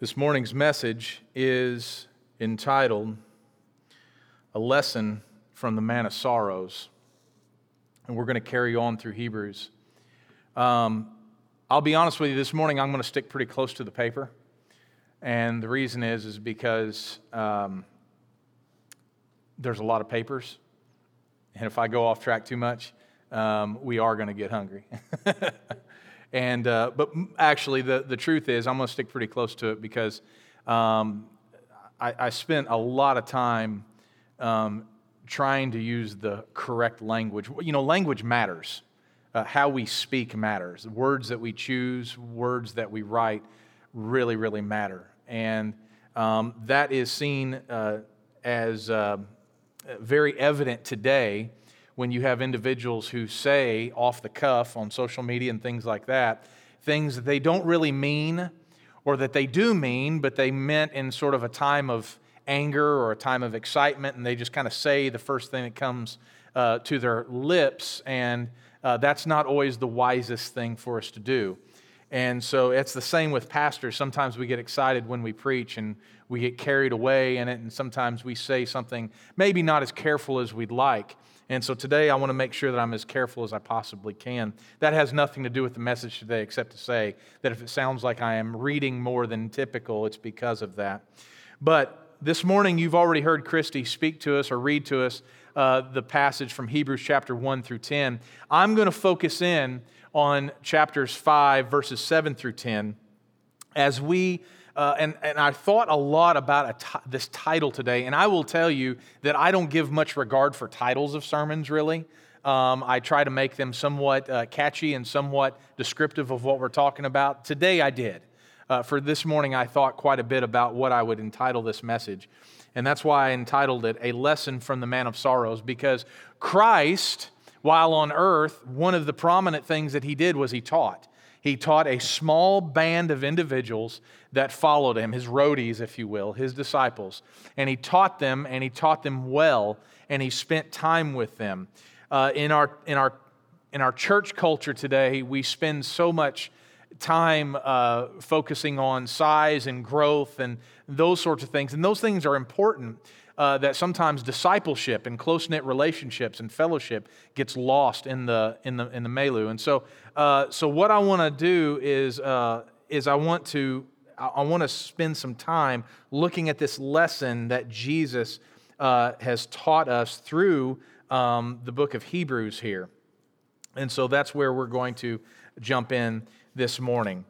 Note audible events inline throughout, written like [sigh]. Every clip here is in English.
This morning's message is entitled A Lesson from the Man of Sorrows. And we're going to carry on through Hebrews. Um, I'll be honest with you, this morning I'm going to stick pretty close to the paper. And the reason is, is because um, there's a lot of papers. And if I go off track too much, um, we are going to get hungry. [laughs] And, uh, but actually, the, the truth is, I'm going to stick pretty close to it because um, I, I, spent a lot of time um, trying to use the correct language. You know, language matters. Uh, how we speak matters. Words that we choose, words that we write really, really matter. And um, that is seen uh, as uh, very evident today when you have individuals who say off the cuff on social media and things like that, things that they don't really mean or that they do mean, but they meant in sort of a time of anger or a time of excitement, and they just kind of say the first thing that comes uh, to their lips, and uh, that's not always the wisest thing for us to do. And so it's the same with pastors. Sometimes we get excited when we preach and we get carried away in it, and sometimes we say something maybe not as careful as we'd like. And so today I want to make sure that I'm as careful as I possibly can. That has nothing to do with the message today, except to say that if it sounds like I am reading more than typical, it's because of that. But this morning you've already heard Christy speak to us or read to us uh, the passage from Hebrews chapter 1 through 10. I'm going to focus in on chapters 5, verses 7 through 10, as we uh, and, and I thought a lot about this title today, and I will tell you that I don't give much regard for titles of sermons, really. Um, I try to make them somewhat uh, catchy and somewhat descriptive of what we're talking about. Today I did. Uh, for this morning, I thought quite a bit about what I would entitle this message. And that's why I entitled it A Lesson from the Man of Sorrows, because Christ, while on earth, one of the prominent things that he did was he taught he taught a small band of individuals that followed him, his roadies, if you will, his disciples. And he taught them, and he taught them well, and he spent time with them. Uh, in, our, in, our, in our church culture today, we spend so much time uh, focusing on size and growth and those sorts of things. And those things are important uh, that sometimes discipleship and close knit relationships and fellowship gets lost in the in the in the milieu. And so, uh, so what I want to do is uh, is I want to I want to spend some time looking at this lesson that Jesus uh, has taught us through um, the book of Hebrews here. And so that's where we're going to jump in this morning.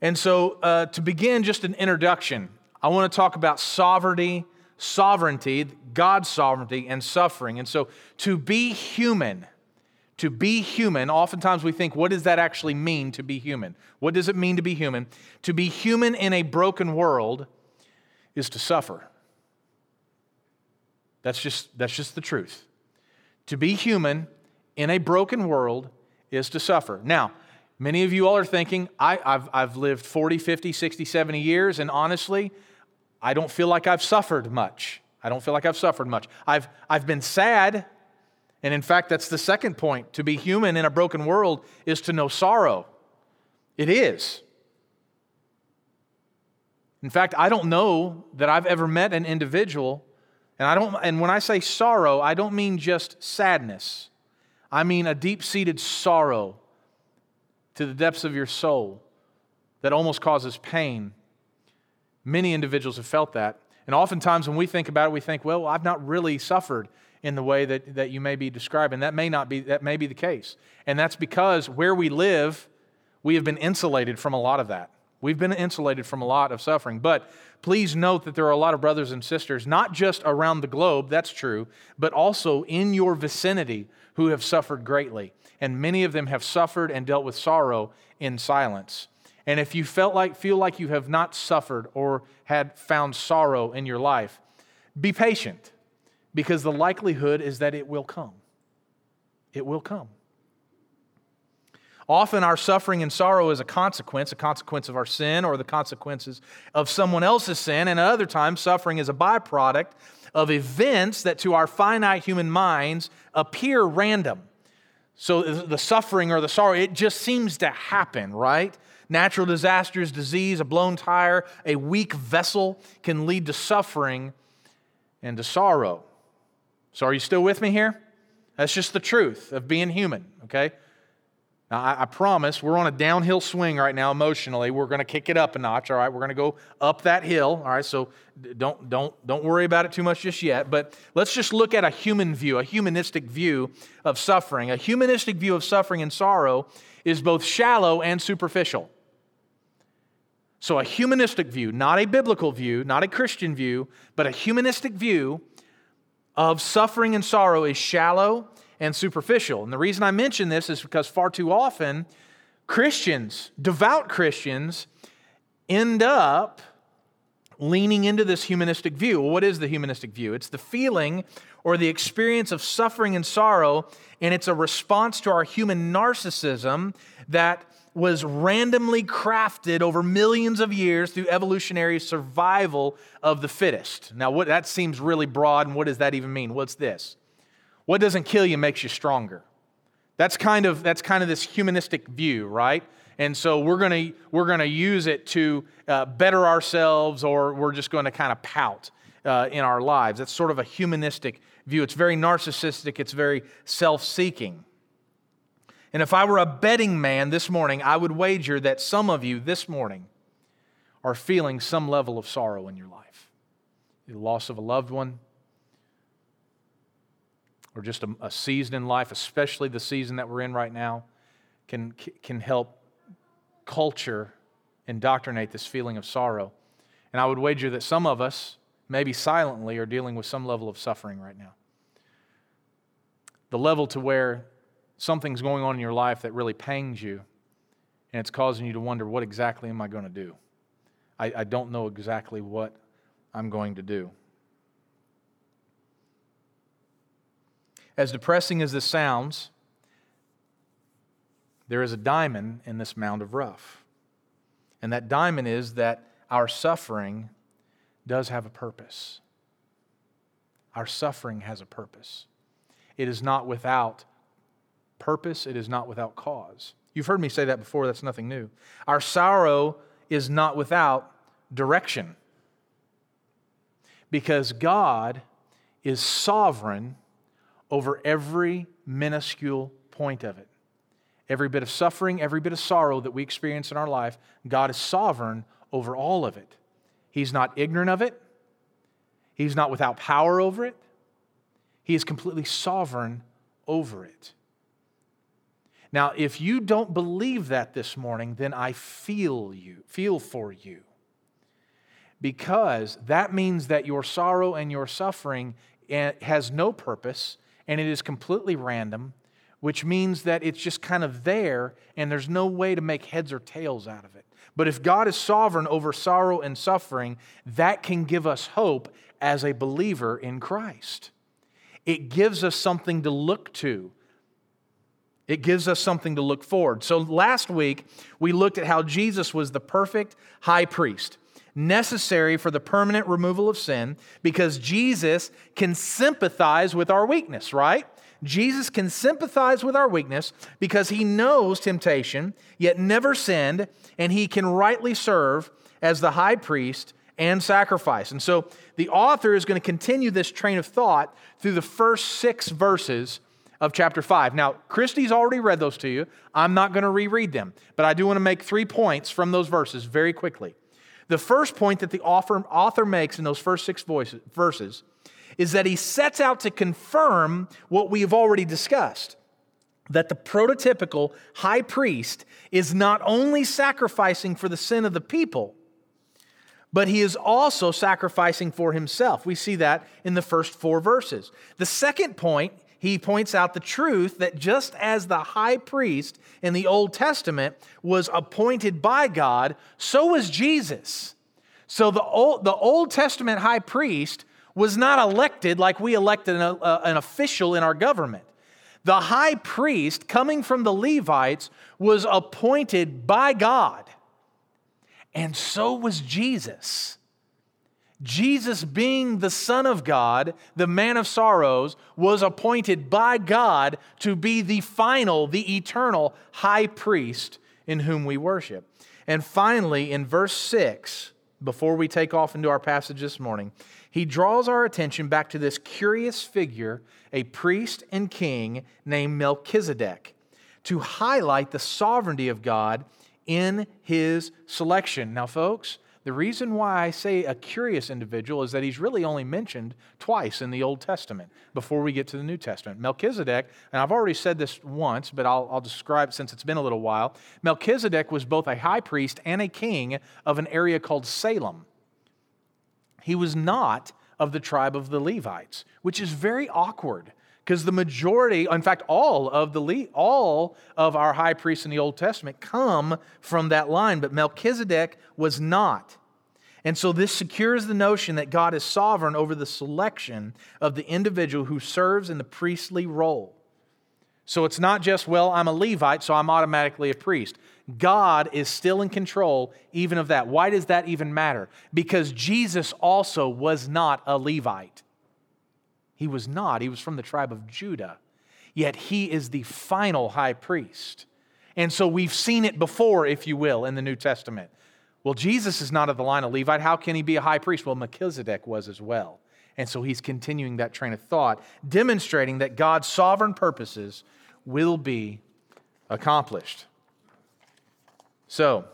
And so, uh, to begin, just an introduction. I want to talk about sovereignty sovereignty, God's sovereignty, and suffering. And so to be human, to be human, oftentimes we think, what does that actually mean to be human? What does it mean to be human? To be human in a broken world is to suffer. That's just, that's just the truth. To be human in a broken world is to suffer. Now, many of you all are thinking, I, have I've lived 40, 50, 60, 70 years, and honestly, I don't feel like I've suffered much. I don't feel like I've suffered much. I've, I've been sad. And in fact, that's the second point. To be human in a broken world is to know sorrow. It is. In fact, I don't know that I've ever met an individual, and I don't and when I say sorrow, I don't mean just sadness. I mean a deep-seated sorrow to the depths of your soul that almost causes pain Many individuals have felt that. And oftentimes when we think about it, we think, well, I've not really suffered in the way that, that you may be describing. That may not be, that may be the case. And that's because where we live, we have been insulated from a lot of that. We've been insulated from a lot of suffering. But please note that there are a lot of brothers and sisters, not just around the globe, that's true, but also in your vicinity who have suffered greatly. And many of them have suffered and dealt with sorrow in silence. And if you felt like, feel like you have not suffered or had found sorrow in your life, be patient because the likelihood is that it will come. It will come. Often our suffering and sorrow is a consequence, a consequence of our sin or the consequences of someone else's sin. And at other times, suffering is a byproduct of events that to our finite human minds appear random. So the suffering or the sorrow, it just seems to happen, right? Natural disasters, disease, a blown tire, a weak vessel can lead to suffering and to sorrow. So, are you still with me here? That's just the truth of being human, okay? Now, I, I promise we're on a downhill swing right now emotionally. We're going to kick it up a notch, all right? We're going to go up that hill, all right? So don't, don't, don't worry about it too much just yet. But let's just look at a human view, a humanistic view of suffering. A humanistic view of suffering and sorrow is both shallow and superficial. So, a humanistic view, not a biblical view, not a Christian view, but a humanistic view of suffering and sorrow is shallow and superficial. And the reason I mention this is because far too often, Christians, devout Christians, end up leaning into this humanistic view. Well, what is the humanistic view? It's the feeling or the experience of suffering and sorrow, and it's a response to our human narcissism that was randomly crafted over millions of years through evolutionary survival of the fittest. Now, what, that seems really broad, and what does that even mean? What's this? What doesn't kill you makes you stronger. That's kind of, that's kind of this humanistic view, right? And so we're going to we're to use it to uh, better ourselves, or we're just going to kind of pout uh, in our lives. That's sort of a humanistic view. It's very narcissistic, it's very self seeking. And if I were a betting man this morning, I would wager that some of you this morning are feeling some level of sorrow in your life the loss of a loved one, or just a, a season in life, especially the season that we're in right now, can, can help culture indoctrinate this feeling of sorrow. And I would wager that some of us, maybe silently, are dealing with some level of suffering right now. The level to where something's going on in your life that really pangs you, and it's causing you to wonder, what exactly am I going to do? I, I don't know exactly what I'm going to do. As depressing as this sounds, there is a diamond in this mound of rough. And that diamond is that our suffering does have a purpose. Our suffering has a purpose. It is not without purpose, it is not without cause. You've heard me say that before, that's nothing new. Our sorrow is not without direction because God is sovereign over every minuscule point of it. Every bit of suffering, every bit of sorrow that we experience in our life, God is sovereign over all of it. He's not ignorant of it, He's not without power over it. He is completely sovereign over it. Now, if you don't believe that this morning, then I feel you, feel for you. Because that means that your sorrow and your suffering eh, has no purpose and it is completely random, which means that it's just kind of there and there's no way to make heads or tails out of it. But if God is sovereign over sorrow and suffering, that can give us hope as a believer in Christ. It gives us something to look to. It gives us something to look forward. So last week, we looked at how Jesus was the perfect high priest necessary for the permanent removal of sin because Jesus can sympathize with our weakness, right? Jesus can sympathize with our weakness because he knows temptation, yet never sinned, and he can rightly serve as the high priest and sacrifice. And so the author is going to continue this train of thought through the first six verses of chapter 5. Now, Christy's already read those to you. I'm not going to reread them, but I do want to make three points from those verses very quickly. The first point that the author, makes in those first six verses is that he sets out to confirm what we have already discussed that the prototypical high priest is not only sacrificing for the sin of the people, but he is also sacrificing for himself. We see that in the first four verses. The second point he points out the truth that just as the high priest in the Old Testament was appointed by God, so was Jesus. So the Old, the Old Testament high priest was not elected like we elected an, uh, an official in our government. The high priest, coming from the Levites, was appointed by God. And so was Jesus. Jesus, being the Son of God, the man of sorrows, was appointed by God to be the final, the eternal high priest in whom we worship. And finally, in verse 6, before we take off into our passage this morning, he draws our attention back to this curious figure, a priest and king named Melchizedek, to highlight the sovereignty of God in his selection. Now, folks, the reason why I say a curious individual is that he's really only mentioned twice in the Old Testament before we get to the New Testament. Melchizedek, and I've already said this once, but I'll, I'll describe since it's been a little while. Melchizedek was both a high priest and a king of an area called Salem. He was not of the tribe of the Levites, which is very awkward because the majority, in fact, all of the all of our high priests in the Old Testament come from that line, but Melchizedek was not. And so this secures the notion that God is sovereign over the selection of the individual who serves in the priestly role. So it's not just, well, I'm a Levite, so I'm automatically a priest. God is still in control even of that. Why does that even matter? Because Jesus also was not a Levite. He was not. He was from the tribe of Judah. Yet he is the final high priest. And so we've seen it before, if you will, in the New Testament. Well, Jesus is not of the line of Levite. How can he be a high priest? Well, Melchizedek was as well. And so he's continuing that train of thought, demonstrating that God's sovereign purposes will be accomplished. So,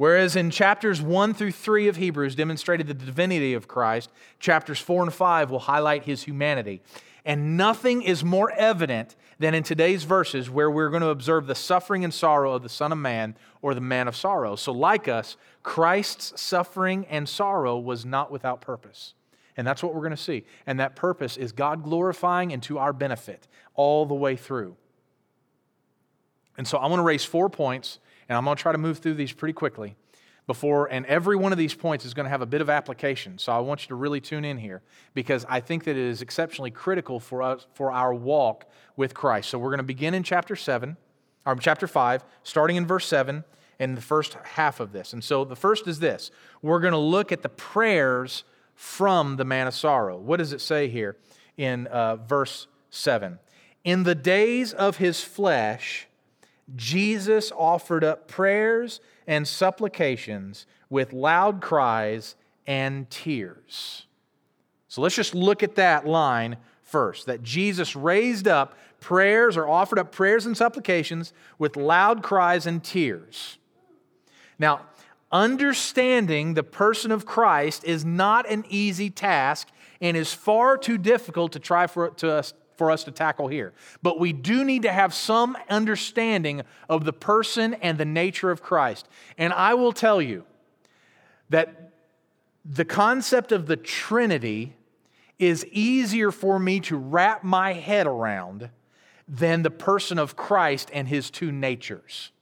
Whereas in chapters 1 through 3 of Hebrews demonstrated the divinity of Christ, chapters 4 and 5 will highlight his humanity. And nothing is more evident than in today's verses where we're going to observe the suffering and sorrow of the Son of Man or the man of sorrow. So, like us, Christ's suffering and sorrow was not without purpose. And that's what we're going to see. And that purpose is God glorifying and to our benefit all the way through. And so I want to raise four points and I'm going to try to move through these pretty quickly before, and every one of these points is going to have a bit of application. So I want you to really tune in here because I think that it is exceptionally critical for us for our walk with Christ. So we're going to begin in chapter 7, or chapter 5, starting in verse 7 in the first half of this. And so the first is this we're going to look at the prayers from the man of sorrow. What does it say here in uh, verse 7? In the days of his flesh, Jesus offered up prayers and supplications with loud cries and tears. So let's just look at that line first that Jesus raised up prayers or offered up prayers and supplications with loud cries and tears. Now, understanding the person of Christ is not an easy task and is far too difficult to try for to us for us to tackle here. But we do need to have some understanding of the person and the nature of Christ. And I will tell you that the concept of the Trinity is easier for me to wrap my head around than the person of Christ and his two natures.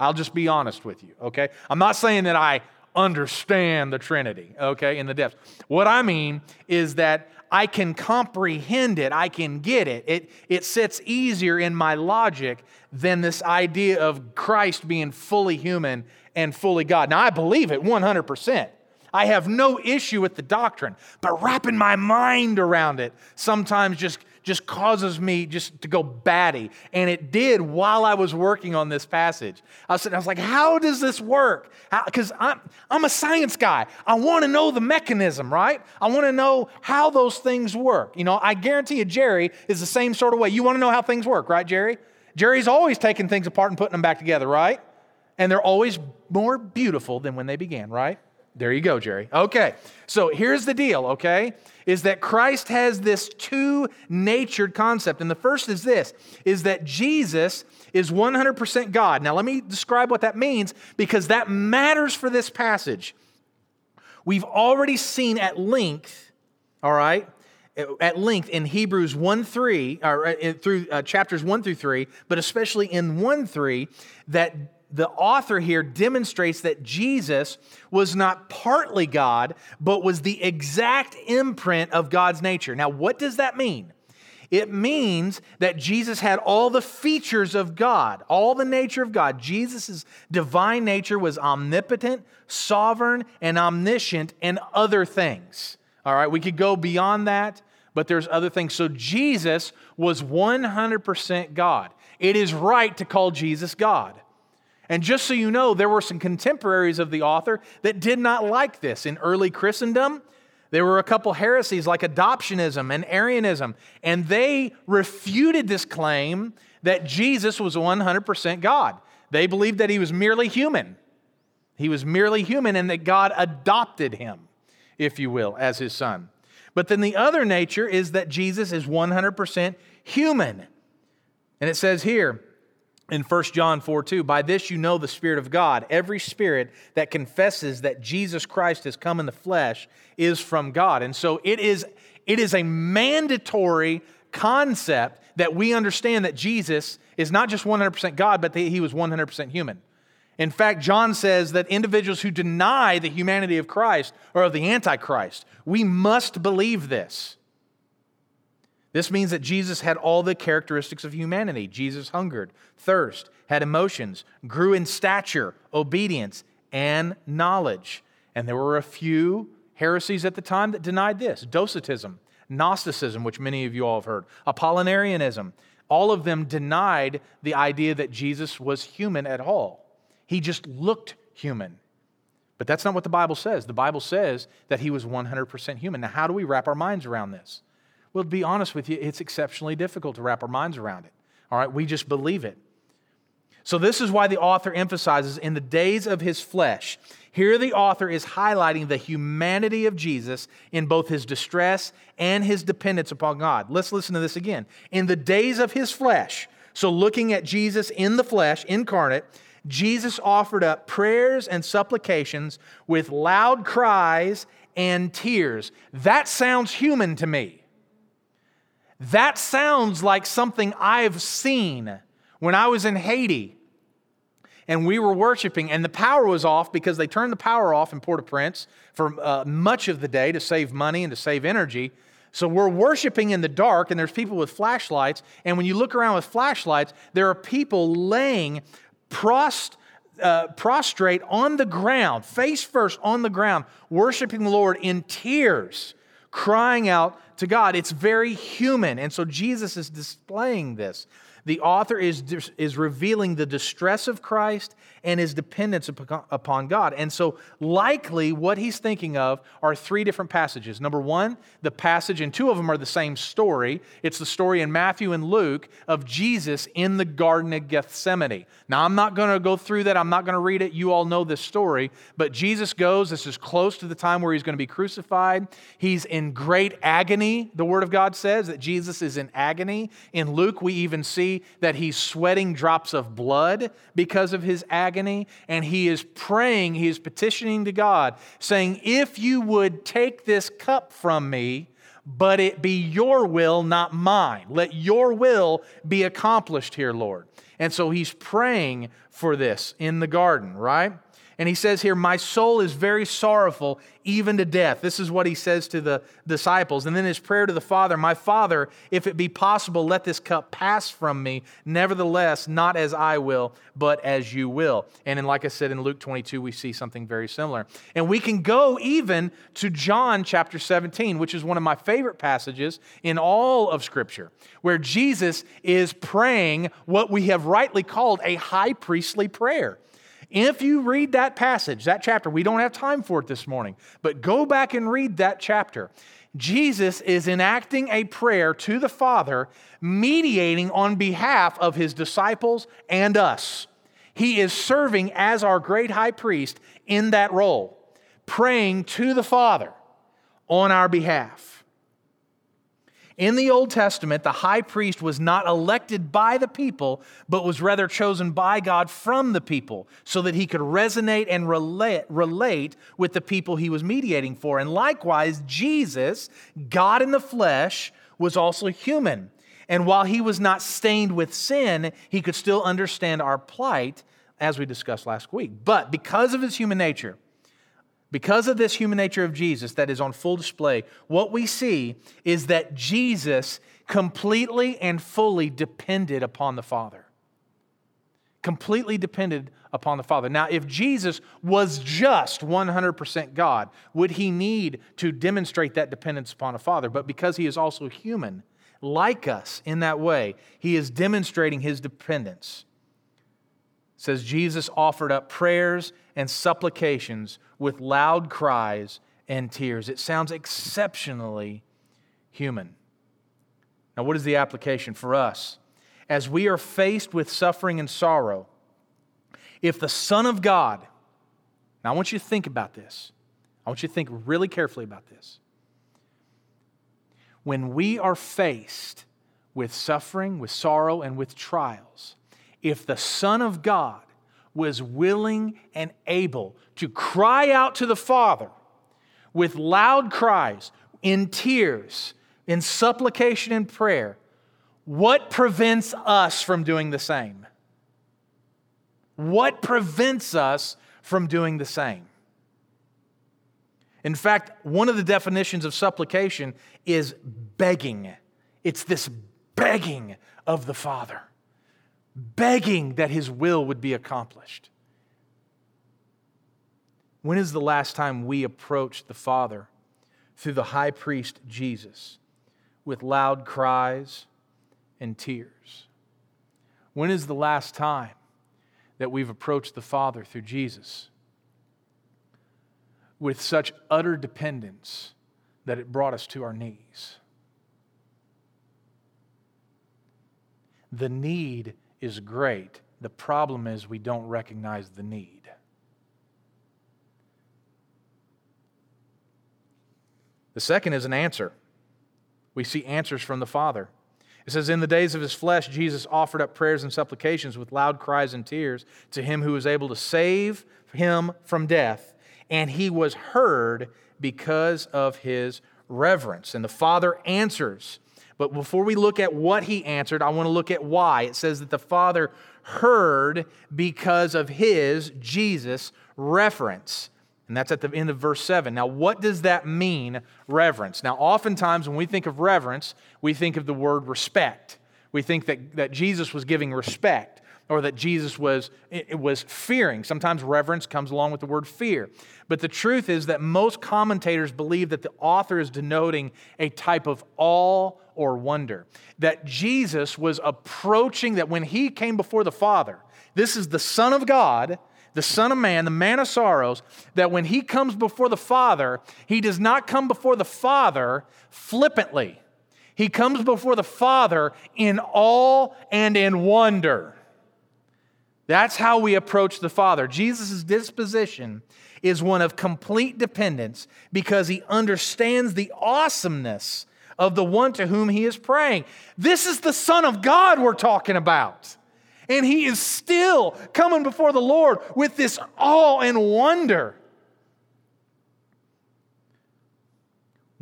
I'll just be honest with you, okay? I'm not saying that I understand the Trinity, okay, in the depths. What I mean is that I can comprehend it, I can get it. It, it sits easier in my logic than this idea of Christ being fully human and fully God. Now, I believe it 100%. I have no issue with the doctrine, but wrapping my mind around it sometimes just just causes me just to go batty. And it did while I was working on this passage. I was, I was like, how does this work? Because I'm, I'm a science guy. I want to know the mechanism, right? I want to know how those things work. You know, I guarantee you, Jerry is the same sort of way. You want to know how things work, right, Jerry? Jerry's always taking things apart and putting them back together, right? And they're always more beautiful than when they began, right? There you go, Jerry. Okay, so here's the deal, okay? Is that Christ has this two natured concept. And the first is this is that Jesus is 100% God. Now, let me describe what that means because that matters for this passage. We've already seen at length, all right, at length in Hebrews 1 3, or uh, through uh, chapters 1 through 3, but especially in 1 3, that the author here demonstrates that Jesus was not partly God, but was the exact imprint of God's nature. Now, what does that mean? It means that Jesus had all the features of God, all the nature of God. Jesus' divine nature was omnipotent, sovereign, and omniscient, and other things. All right, we could go beyond that, but there's other things. So Jesus was 100% God. It is right to call Jesus God. And just so you know, there were some contemporaries of the author that did not like this. In early Christendom, there were a couple heresies like adoptionism and Arianism, and they refuted this claim that Jesus was 100% God. They believed that he was merely human. He was merely human and that God adopted him, if you will, as his son. But then the other nature is that Jesus is 100% human. And it says here, in 1 John 4 2, by this you know the Spirit of God. Every spirit that confesses that Jesus Christ has come in the flesh is from God. And so it is, it is a mandatory concept that we understand that Jesus is not just 100% God, but that he was 100% human. In fact, John says that individuals who deny the humanity of Christ are of the Antichrist. We must believe this. This means that Jesus had all the characteristics of humanity. Jesus hungered, thirst, had emotions, grew in stature, obedience, and knowledge. And there were a few heresies at the time that denied this Docetism, Gnosticism, which many of you all have heard, Apollinarianism. All of them denied the idea that Jesus was human at all. He just looked human. But that's not what the Bible says. The Bible says that he was 100% human. Now, how do we wrap our minds around this? Well, to be honest with you, it's exceptionally difficult to wrap our minds around it. All right, we just believe it. So, this is why the author emphasizes in the days of his flesh. Here, the author is highlighting the humanity of Jesus in both his distress and his dependence upon God. Let's listen to this again. In the days of his flesh, so looking at Jesus in the flesh, incarnate, Jesus offered up prayers and supplications with loud cries and tears. That sounds human to me. That sounds like something I've seen when I was in Haiti and we were worshiping, and the power was off because they turned the power off in Port au Prince for uh, much of the day to save money and to save energy. So we're worshiping in the dark, and there's people with flashlights. And when you look around with flashlights, there are people laying prost, uh, prostrate on the ground, face first on the ground, worshiping the Lord in tears, crying out to God. It's very human. And so Jesus is displaying this. The author is, is revealing the distress of Christ and his dependence upon God. And so, likely, what he's thinking of are three different passages. Number one, the passage, and two of them are the same story. It's the story in Matthew and Luke of Jesus in the Garden of Gethsemane. Now, I'm not going to go through that, I'm not going to read it. You all know this story. But Jesus goes, this is close to the time where he's going to be crucified. He's in great agony, the Word of God says that Jesus is in agony. In Luke, we even see that he's sweating drops of blood because of his agony, and he is praying, he is petitioning to God, saying, If you would take this cup from me, but it be your will, not mine. Let your will be accomplished here, Lord. And so he's praying for this in the garden, right? And he says here, My soul is very sorrowful, even to death. This is what he says to the disciples. And then his prayer to the Father, My Father, if it be possible, let this cup pass from me. Nevertheless, not as I will, but as you will. And then, like I said in Luke 22, we see something very similar. And we can go even to John chapter 17, which is one of my favorite passages in all of Scripture, where Jesus is praying what we have rightly called a high priestly prayer. If you read that passage, that chapter, we don't have time for it this morning, but go back and read that chapter. Jesus is enacting a prayer to the Father, mediating on behalf of his disciples and us. He is serving as our great high priest in that role, praying to the Father on our behalf. In the Old Testament, the high priest was not elected by the people, but was rather chosen by God from the people so that he could resonate and relate, relate with the people he was mediating for. And likewise, Jesus, God in the flesh, was also human. And while he was not stained with sin, he could still understand our plight, as we discussed last week. But because of his human nature, because of this human nature of Jesus that is on full display, what we see is that Jesus completely and fully depended upon the Father. Completely depended upon the Father. Now, if Jesus was just 100% God, would he need to demonstrate that dependence upon a Father? But because he is also human, like us in that way, he is demonstrating his dependence. Says Jesus offered up prayers and supplications with loud cries and tears. It sounds exceptionally human. Now, what is the application for us? As we are faced with suffering and sorrow, if the Son of God, now I want you to think about this. I want you to think really carefully about this. When we are faced with suffering, with sorrow, and with trials, if the Son of God was willing and able to cry out to the Father with loud cries, in tears, in supplication and prayer, what prevents us from doing the same? What prevents us from doing the same? In fact, one of the definitions of supplication is begging. It's this begging of the Father, begging that His will would be accomplished. When is the last time we approached the Father through the high priest Jesus with loud cries and tears? When is the last time that we've approached the Father through Jesus with such utter dependence that it brought us to our knees? The need is great. The problem is we don't recognize the need. The second is an answer. We see answers from the Father. It says, In the days of his flesh, Jesus offered up prayers and supplications with loud cries and tears to him who was able to save him from death, and he was heard because of his reverence. And the Father answers but before we look at what he answered, I want to look at why. It says that the Father heard because of his, Jesus, reference. And that's at the end of verse 7. Now, what does that mean, reverence? Now, oftentimes when we think of reverence, we think of the word respect. We think that, that Jesus was giving respect or that Jesus was, was fearing. Sometimes reverence comes along with the word fear. But the truth is that most commentators believe that the author is denoting a type of awe or wonder. That Jesus was approaching, that when he came before the Father, this is the Son of God, the Son of Man, the man of sorrows, that when he comes before the Father, he does not come before the Father flippantly. He comes before the Father in awe and in wonder. That's how we approach the Father. Jesus' disposition is one of complete dependence because he understands the awesomeness of the one to whom he is praying. This is the Son of God we're talking about. And he is still coming before the Lord with this awe and wonder.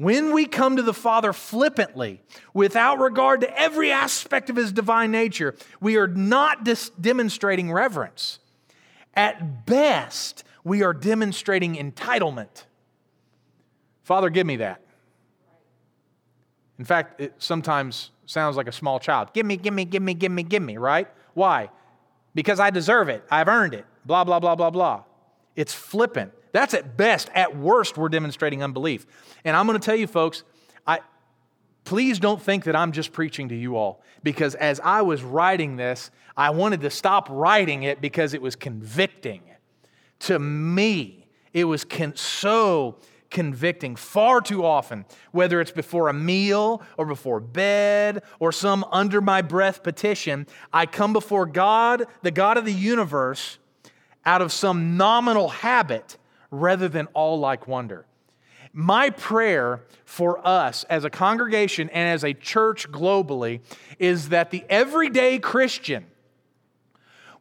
When we come to the Father flippantly, without regard to every aspect of his divine nature, we are not dis- demonstrating reverence. At best, we are demonstrating entitlement. Father, give me that. In fact, it sometimes sounds like a small child. Give me, give me, give me, give me, give me, right? Why? Because I deserve it. I've earned it. Blah, blah, blah, blah, blah. It's flippant. That's at best. At worst, we're demonstrating unbelief. And I'm going to tell you, folks, I, please don't think that I'm just preaching to you all, because as I was writing this, I wanted to stop writing it because it was convicting. To me, it was con- so convicting far too often, whether it's before a meal or before bed or some under my breath petition. I come before God, the God of the universe, out of some nominal habit rather than all like wonder. My prayer for us as a congregation and as a church globally is that the everyday Christian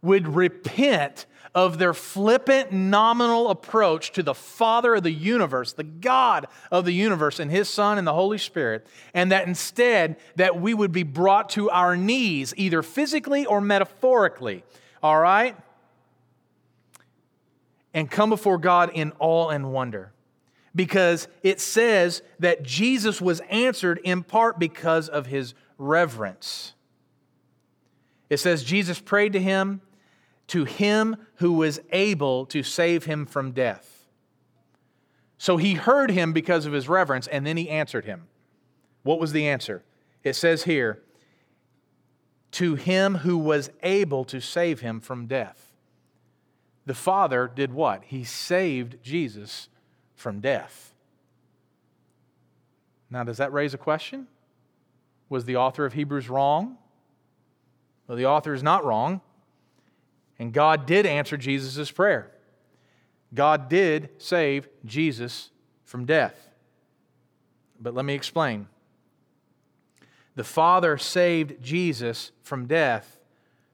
would repent of their flippant nominal approach to the Father of the universe, the God of the universe and his Son and the Holy Spirit, and that instead that we would be brought to our knees either physically or metaphorically. All right? And come before God in awe and wonder. Because it says that Jesus was answered in part because of his reverence. It says Jesus prayed to him, to him who was able to save him from death. So he heard him because of his reverence, and then he answered him. What was the answer? It says here, to him who was able to save him from death. The Father did what? He saved Jesus from death. Now, does that raise a question? Was the author of Hebrews wrong? Well, the author is not wrong. And God did answer Jesus' prayer. God did save Jesus from death. But let me explain. The Father saved Jesus from death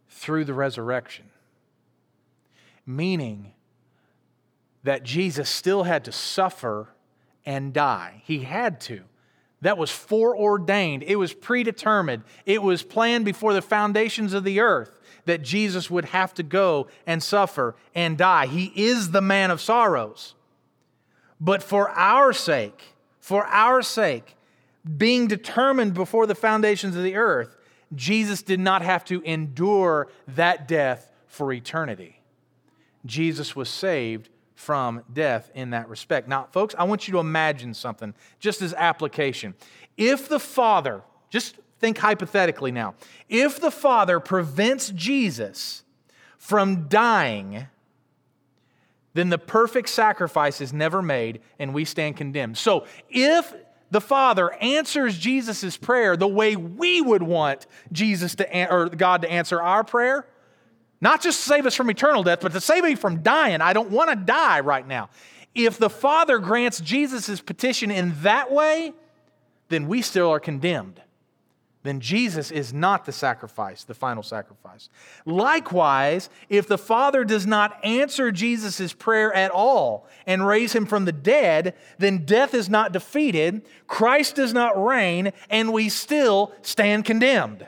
through the resurrection, meaning that Jesus still had to suffer and die. He had to. That was foreordained, it was predetermined, it was planned before the foundations of the earth that Jesus would have to go and suffer and die. He is the man of sorrows. But for our sake, for our sake, being determined before the foundations of the earth, Jesus did not have to endure that death for eternity. Jesus was saved from death in that respect. Now, folks, I want you to imagine something just as application. If the Father, just think hypothetically now, if the Father prevents Jesus from dying, then the perfect sacrifice is never made and we stand condemned. So if the Father answers Jesus' prayer the way we would want Jesus to or God to answer our prayer, not just to save us from eternal death, but to save me from dying. I don't want to die right now. If the Father grants Jesus' petition in that way, then we still are condemned. Then Jesus is not the sacrifice, the final sacrifice. Likewise, if the Father does not answer Jesus' prayer at all and raise him from the dead, then death is not defeated, Christ does not reign, and we still stand condemned.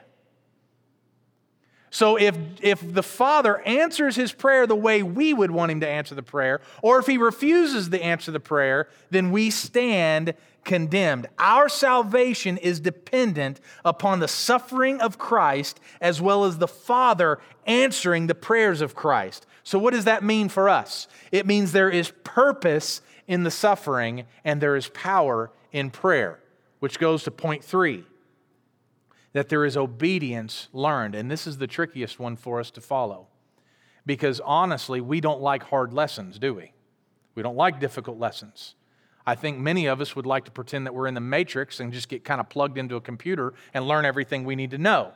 So if, if the Father answers his prayer the way we would want him to answer the prayer, or if he refuses to answer the prayer, then we stand condemned. Our salvation is dependent upon the suffering of Christ as well as the Father answering the prayers of Christ. So, what does that mean for us? It means there is purpose in the suffering and there is power in prayer, which goes to point three that there is obedience learned. And this is the trickiest one for us to follow. Because honestly, we don't like hard lessons, do we? We don't like difficult lessons. I think many of us would like to pretend that we're in the matrix and just get kind of plugged into a computer and learn everything we need to know.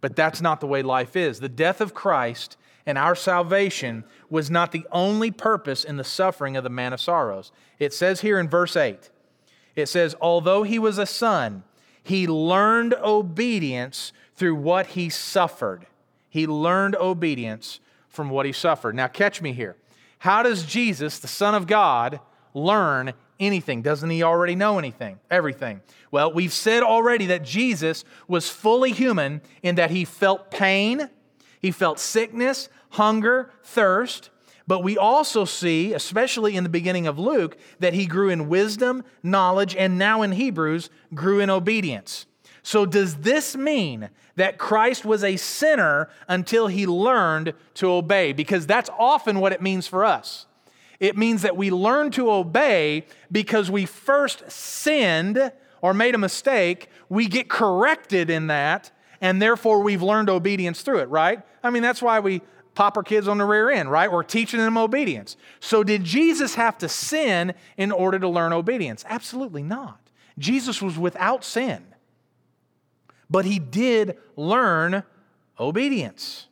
But that's not the way life is. The death of Christ and our salvation was not the only purpose in the suffering of the man of sorrows. It says here in verse 8, it says, Although he was a son, he learned obedience through what he suffered. He learned obedience from what he suffered. Now, catch me here. How does Jesus, the Son of God, learn anything? Doesn't he already know anything? Everything. Well, we've said already that Jesus was fully human in that he felt pain, he felt sickness, hunger, thirst. But we also see, especially in the beginning of Luke, that he grew in wisdom, knowledge, and now in Hebrews, grew in obedience. So, does this mean that Christ was a sinner until he learned to obey? Because that's often what it means for us. It means that we learn to obey because we first sinned or made a mistake, we get corrected in that, and therefore we've learned obedience through it, right? I mean, that's why we pop our kids on the rear end, right? We're teaching them obedience. So, did Jesus have to sin in order to learn obedience? Absolutely not. Jesus was without sin, but he did learn obedience.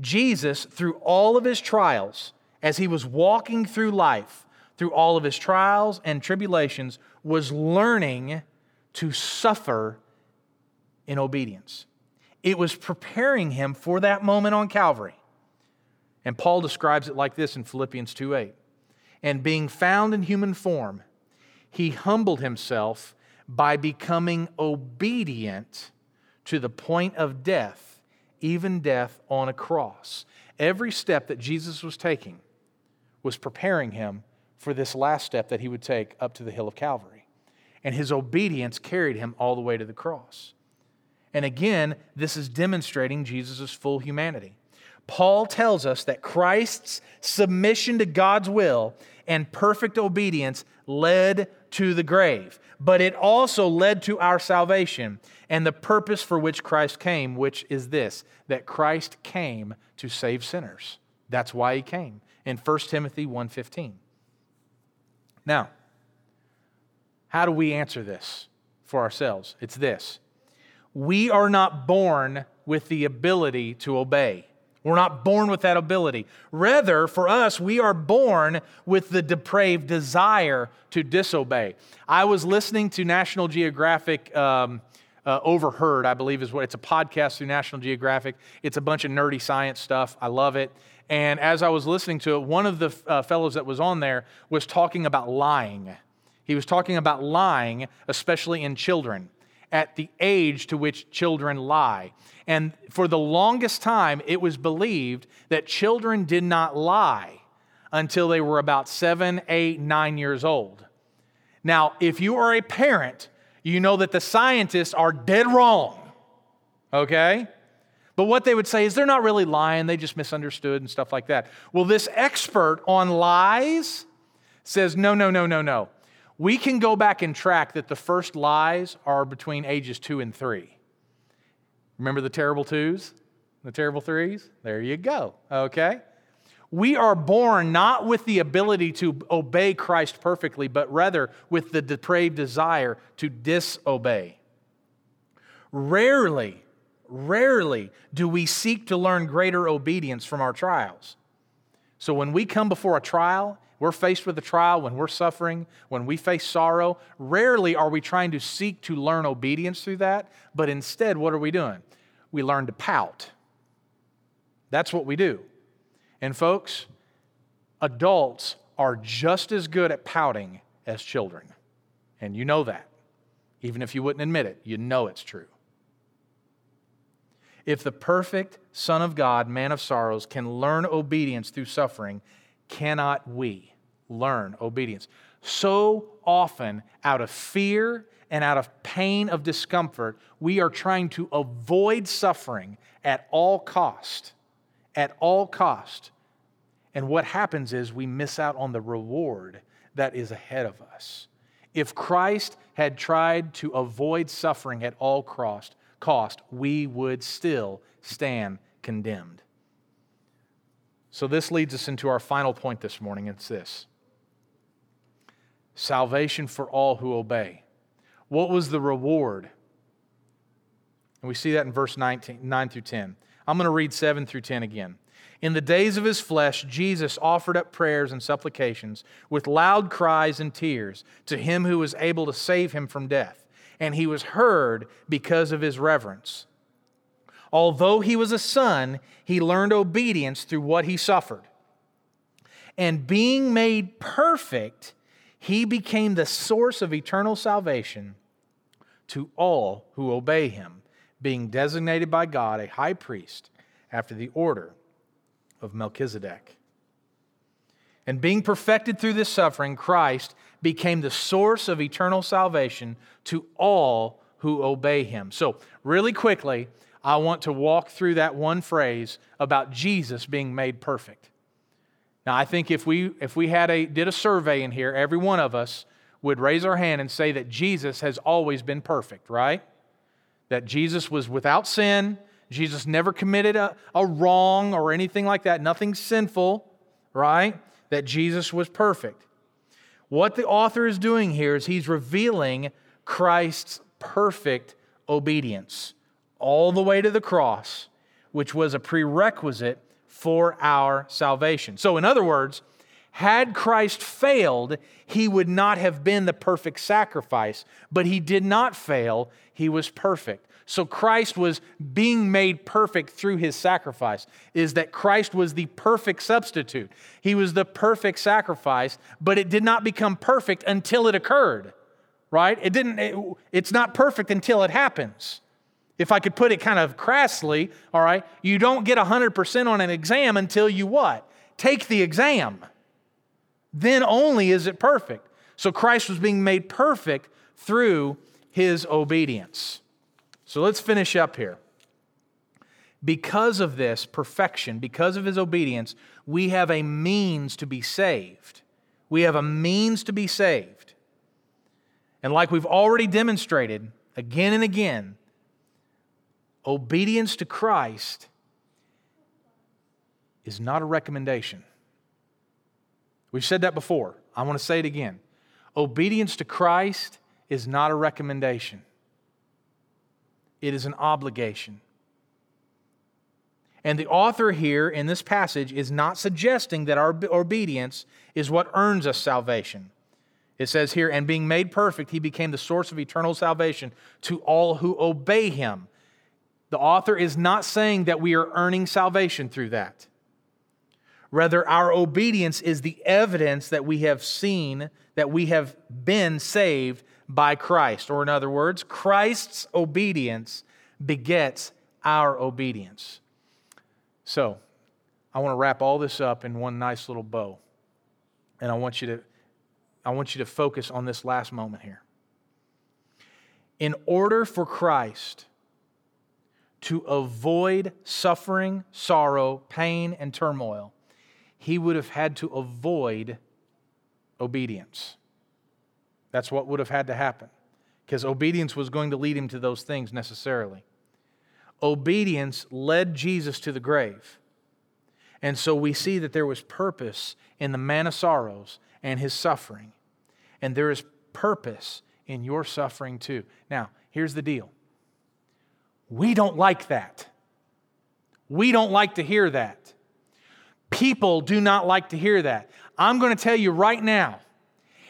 Jesus, through all of his trials, as he was walking through life, through all of his trials and tribulations, was learning to suffer in obedience. It was preparing him for that moment on Calvary. And Paul describes it like this in Philippians 2 8. And being found in human form, he humbled himself by becoming obedient to the point of death, even death on a cross. Every step that Jesus was taking was preparing him for this last step that he would take up to the hill of Calvary. And his obedience carried him all the way to the cross. And again, this is demonstrating Jesus' full humanity. Paul tells us that Christ's submission to God's will and perfect obedience led to the grave, but it also led to our salvation and the purpose for which Christ came, which is this that Christ came to save sinners. That's why he came in 1 Timothy 1:15. Now, how do we answer this for ourselves? It's this. We are not born with the ability to obey. We're not born with that ability. Rather, for us, we are born with the depraved desire to disobey. I was listening to National Geographic. Um, uh, Overheard, I believe, is what it's a podcast through National Geographic. It's a bunch of nerdy science stuff. I love it. And as I was listening to it, one of the uh, fellows that was on there was talking about lying. He was talking about lying, especially in children, at the age to which children lie. And for the longest time, it was believed that children did not lie until they were about seven, eight, nine years old. Now, if you are a parent, you know that the scientists are dead wrong, okay? But what they would say is they're not really lying, they just misunderstood and stuff like that. Well, this expert on lies says no, no, no, no, no. We can go back and track that the first lies are between ages two and three. Remember the terrible twos, the terrible threes? There you go, okay? We are born not with the ability to obey Christ perfectly, but rather with the depraved desire to disobey. Rarely, rarely do we seek to learn greater obedience from our trials. So when we come before a trial, we're faced with a trial, when we're suffering, when we face sorrow, rarely are we trying to seek to learn obedience through that, but instead, what are we doing? We learn to pout. That's what we do. And folks, adults are just as good at pouting as children. And you know that. Even if you wouldn't admit it, you know it's true. If the perfect Son of God, man of sorrows, can learn obedience through suffering, cannot we learn obedience? So often, out of fear and out of pain of discomfort, we are trying to avoid suffering at all cost. At all cost. And what happens is we miss out on the reward that is ahead of us. If Christ had tried to avoid suffering at all cost, cost, we would still stand condemned. So, this leads us into our final point this morning. It's this salvation for all who obey. What was the reward? And we see that in verse 19, 9 through 10. I'm going to read 7 through 10 again. In the days of his flesh, Jesus offered up prayers and supplications with loud cries and tears to him who was able to save him from death, and he was heard because of his reverence. Although he was a son, he learned obedience through what he suffered. And being made perfect, he became the source of eternal salvation to all who obey him, being designated by God a high priest after the order of Melchizedek. And being perfected through this suffering, Christ became the source of eternal salvation to all who obey him. So, really quickly, I want to walk through that one phrase about Jesus being made perfect. Now, I think if we, if we had a, did a survey in here, every one of us would raise our hand and say that Jesus has always been perfect, right? That Jesus was without sin, Jesus never committed a, a wrong or anything like that, nothing sinful, right? That Jesus was perfect. What the author is doing here is he's revealing Christ's perfect obedience all the way to the cross, which was a prerequisite for our salvation. So, in other words, had Christ failed, he would not have been the perfect sacrifice, but he did not fail, he was perfect. So Christ was being made perfect through his sacrifice, is that Christ was the perfect substitute. He was the perfect sacrifice, but it did not become perfect until it occurred, right? It didn't, it, it's not perfect until it happens. If I could put it kind of crassly, all right, you don't get 100% on an exam until you what? Take the exam. Then only is it perfect. So Christ was being made perfect through his obedience. So let's finish up here. Because of this perfection, because of his obedience, we have a means to be saved. We have a means to be saved. And like we've already demonstrated again and again, obedience to Christ is not a recommendation. We've said that before. I want to say it again. Obedience to Christ is not a recommendation, it is an obligation. And the author here in this passage is not suggesting that our obedience is what earns us salvation. It says here, and being made perfect, he became the source of eternal salvation to all who obey him. The author is not saying that we are earning salvation through that. Rather, our obedience is the evidence that we have seen that we have been saved by Christ. Or, in other words, Christ's obedience begets our obedience. So, I want to wrap all this up in one nice little bow. And I want you to I want you to focus on this last moment here. In order for Christ to avoid suffering, sorrow, pain, and turmoil, he would have had to avoid obedience. That's what would have had to happen, because obedience was going to lead him to those things necessarily. Obedience led Jesus to the grave. And so we see that there was purpose in the man of sorrows and his suffering. And there is purpose in your suffering too. Now, here's the deal we don't like that. We don't like to hear that. People do not like to hear that. I'm going to tell you right now,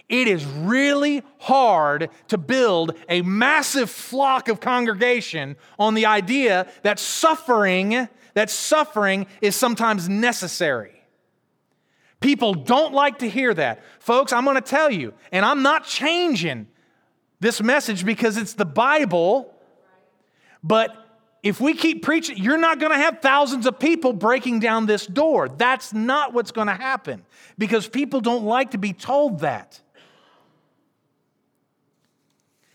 it is really hard to build a massive flock of congregation on the idea that suffering, that suffering is sometimes necessary. People don't like to hear that. Folks, I'm going to tell you, and I'm not changing this message because it's the Bible, but if we keep preaching, you're not going to have thousands of people breaking down this door. That's not what's going to happen because people don't like to be told that.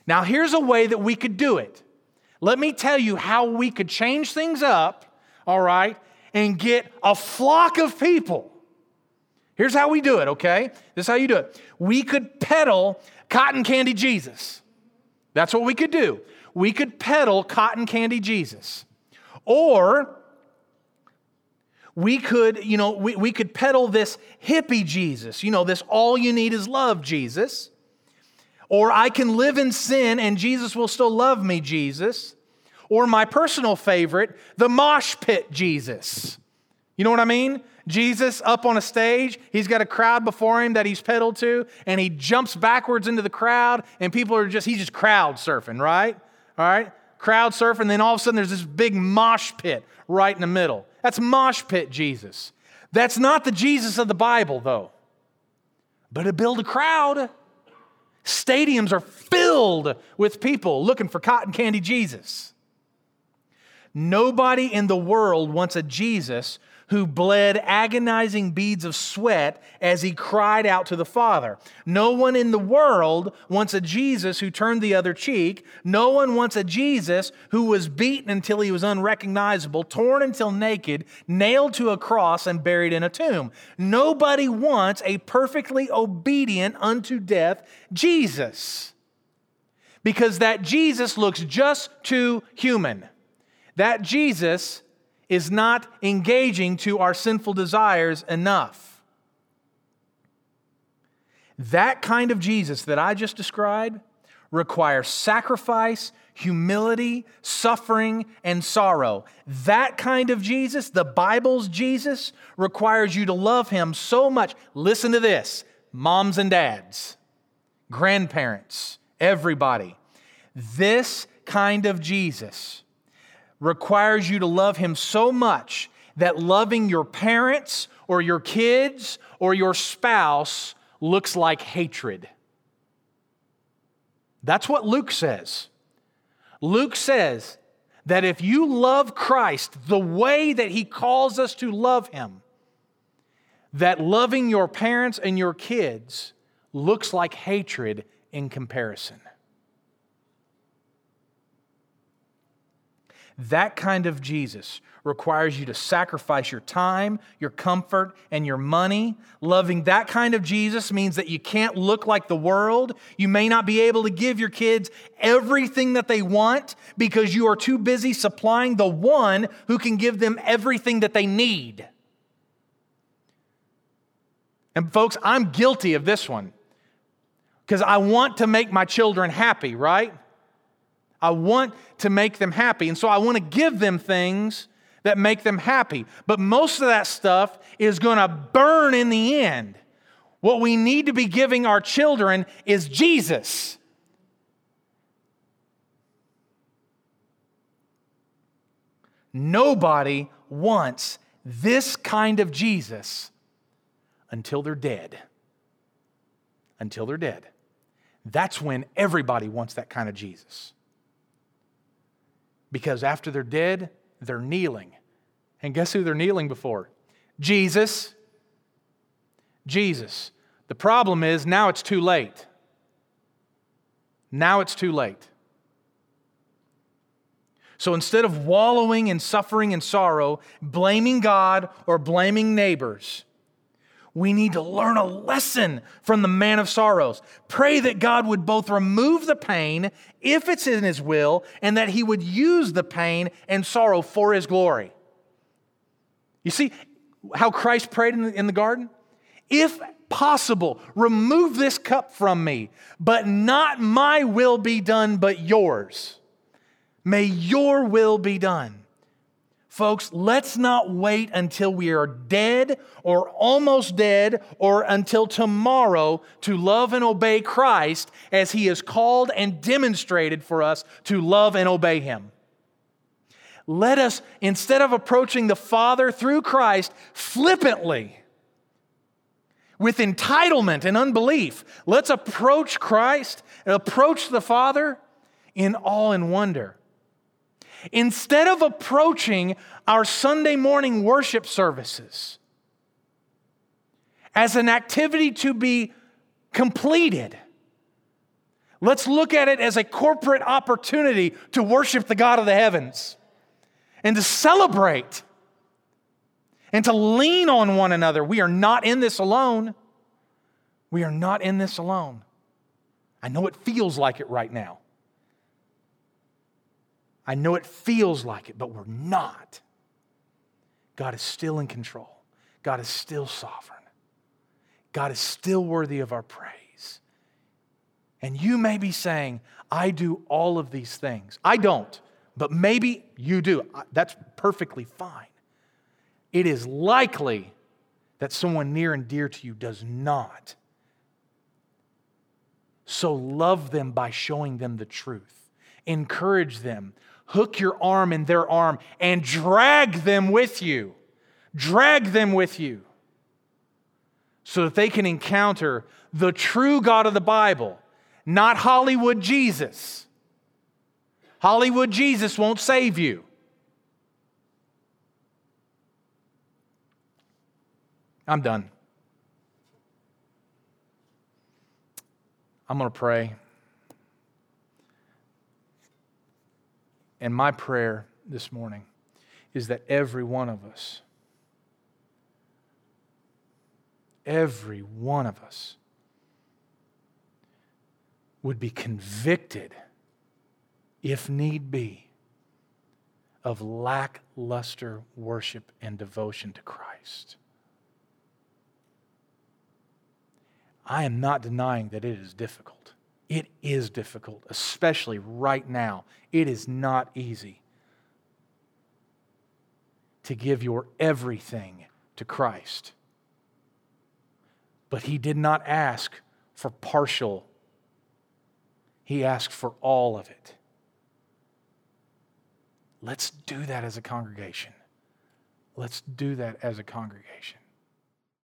Now, here's a way that we could do it. Let me tell you how we could change things up, all right, and get a flock of people Here's how we do it, okay? This is how you do it. We could peddle cotton candy Jesus. That's what we could do. We could peddle cotton candy Jesus. Or we could, you know, we, we could peddle this hippie Jesus, you know, this all you need is love Jesus. Or I can live in sin and Jesus will still love me, Jesus. Or my personal favorite, the mosh pit Jesus. You know what I mean? Jesus up on a stage, he's got a crowd before him that he's pedaled to, and he jumps backwards into the crowd, and people are just, he's just crowd surfing, right? All right? Crowd surfing, then all of a sudden there's this big mosh pit right in the middle. That's mosh pit Jesus. That's not the Jesus of the Bible, though. But to build a crowd, stadiums are filled with people looking for cotton candy Jesus. Nobody in the world wants a Jesus who bled agonizing beads of sweat as he cried out to the Father. No one in the world wants a Jesus who turned the other cheek. No one wants a Jesus who was beaten until he was unrecognizable, torn until naked, nailed to a cross, and buried in a tomb. Nobody wants a perfectly obedient unto death Jesus. Because that Jesus looks just too human. That Jesus is not engaging to our sinful desires enough. That kind of Jesus that I just described requires sacrifice, humility, suffering, and sorrow. That kind of Jesus, the Bible's Jesus, requires you to love him so much. Listen to this moms and dads, grandparents, everybody. This kind of Jesus requires you to love Him so much that loving your parents or your kids or your spouse looks like hatred. That's what Luke says. Luke says that if you love Christ the way that He calls us to love Him, that loving your parents and your kids looks like hatred in comparison. That kind of Jesus requires you to sacrifice your time, your comfort, and your money. Loving that kind of Jesus means that you can't look like the world. You may not be able to give your kids everything that they want because you are too busy supplying the one who can give them everything that they need. And folks, I'm guilty of this one because I want to make my children happy, right? I want to make them happy. And so I want to give them things that make them happy. But most of that stuff is going to burn in the end. What we need to be giving our children is Jesus. Nobody wants this kind of Jesus until they're dead. Until they're dead. That's when everybody wants that kind of Jesus. Because after they're dead, they're kneeling. And guess who they're kneeling before? Jesus. Jesus. The problem is now it's too late. Now it's too late. So instead of wallowing in suffering and sorrow, blaming God or blaming neighbors, we need to learn a lesson from the man of sorrows. Pray that God would both remove the pain, if it's in his will, and that he would use the pain and sorrow for his glory. You see how Christ prayed in the, in the garden? If possible, remove this cup from me, but not my will be done, but yours. May your will be done. Folks, let's not wait until we are dead or almost dead or until tomorrow to love and obey Christ as He has called and demonstrated for us to love and obey Him. Let us, instead of approaching the Father through Christ flippantly, with entitlement and unbelief, let's approach Christ and approach the Father in awe and wonder. Instead of approaching our Sunday morning worship services as an activity to be completed, let's look at it as a corporate opportunity to worship the God of the heavens and to celebrate and to lean on one another. We are not in this alone. We are not in this alone. I know it feels like it right now. I know it feels like it, but we're not. God is still in control. God is still sovereign. God is still worthy of our praise. And you may be saying, I do all of these things. I don't, but maybe you do. That's perfectly fine. It is likely that someone near and dear to you does not. So love them by showing them the truth, encourage them, hook your arm in their arm and drag them with you. Drag them with you so that they can encounter the true God of the Bible, not Hollywood Jesus. Hollywood Jesus won't save you. I'm done. I'm going to pray. And my prayer this morning is that every one of us, every one of us, would be convicted, if need be, of lackluster worship and devotion to Christ. I am not denying that it is difficult. It is difficult, especially right now. It is not easy to give your everything to Christ. But He did not ask for partial, He asked for all of it. Let's do that as a congregation. Let's do that as a congregation.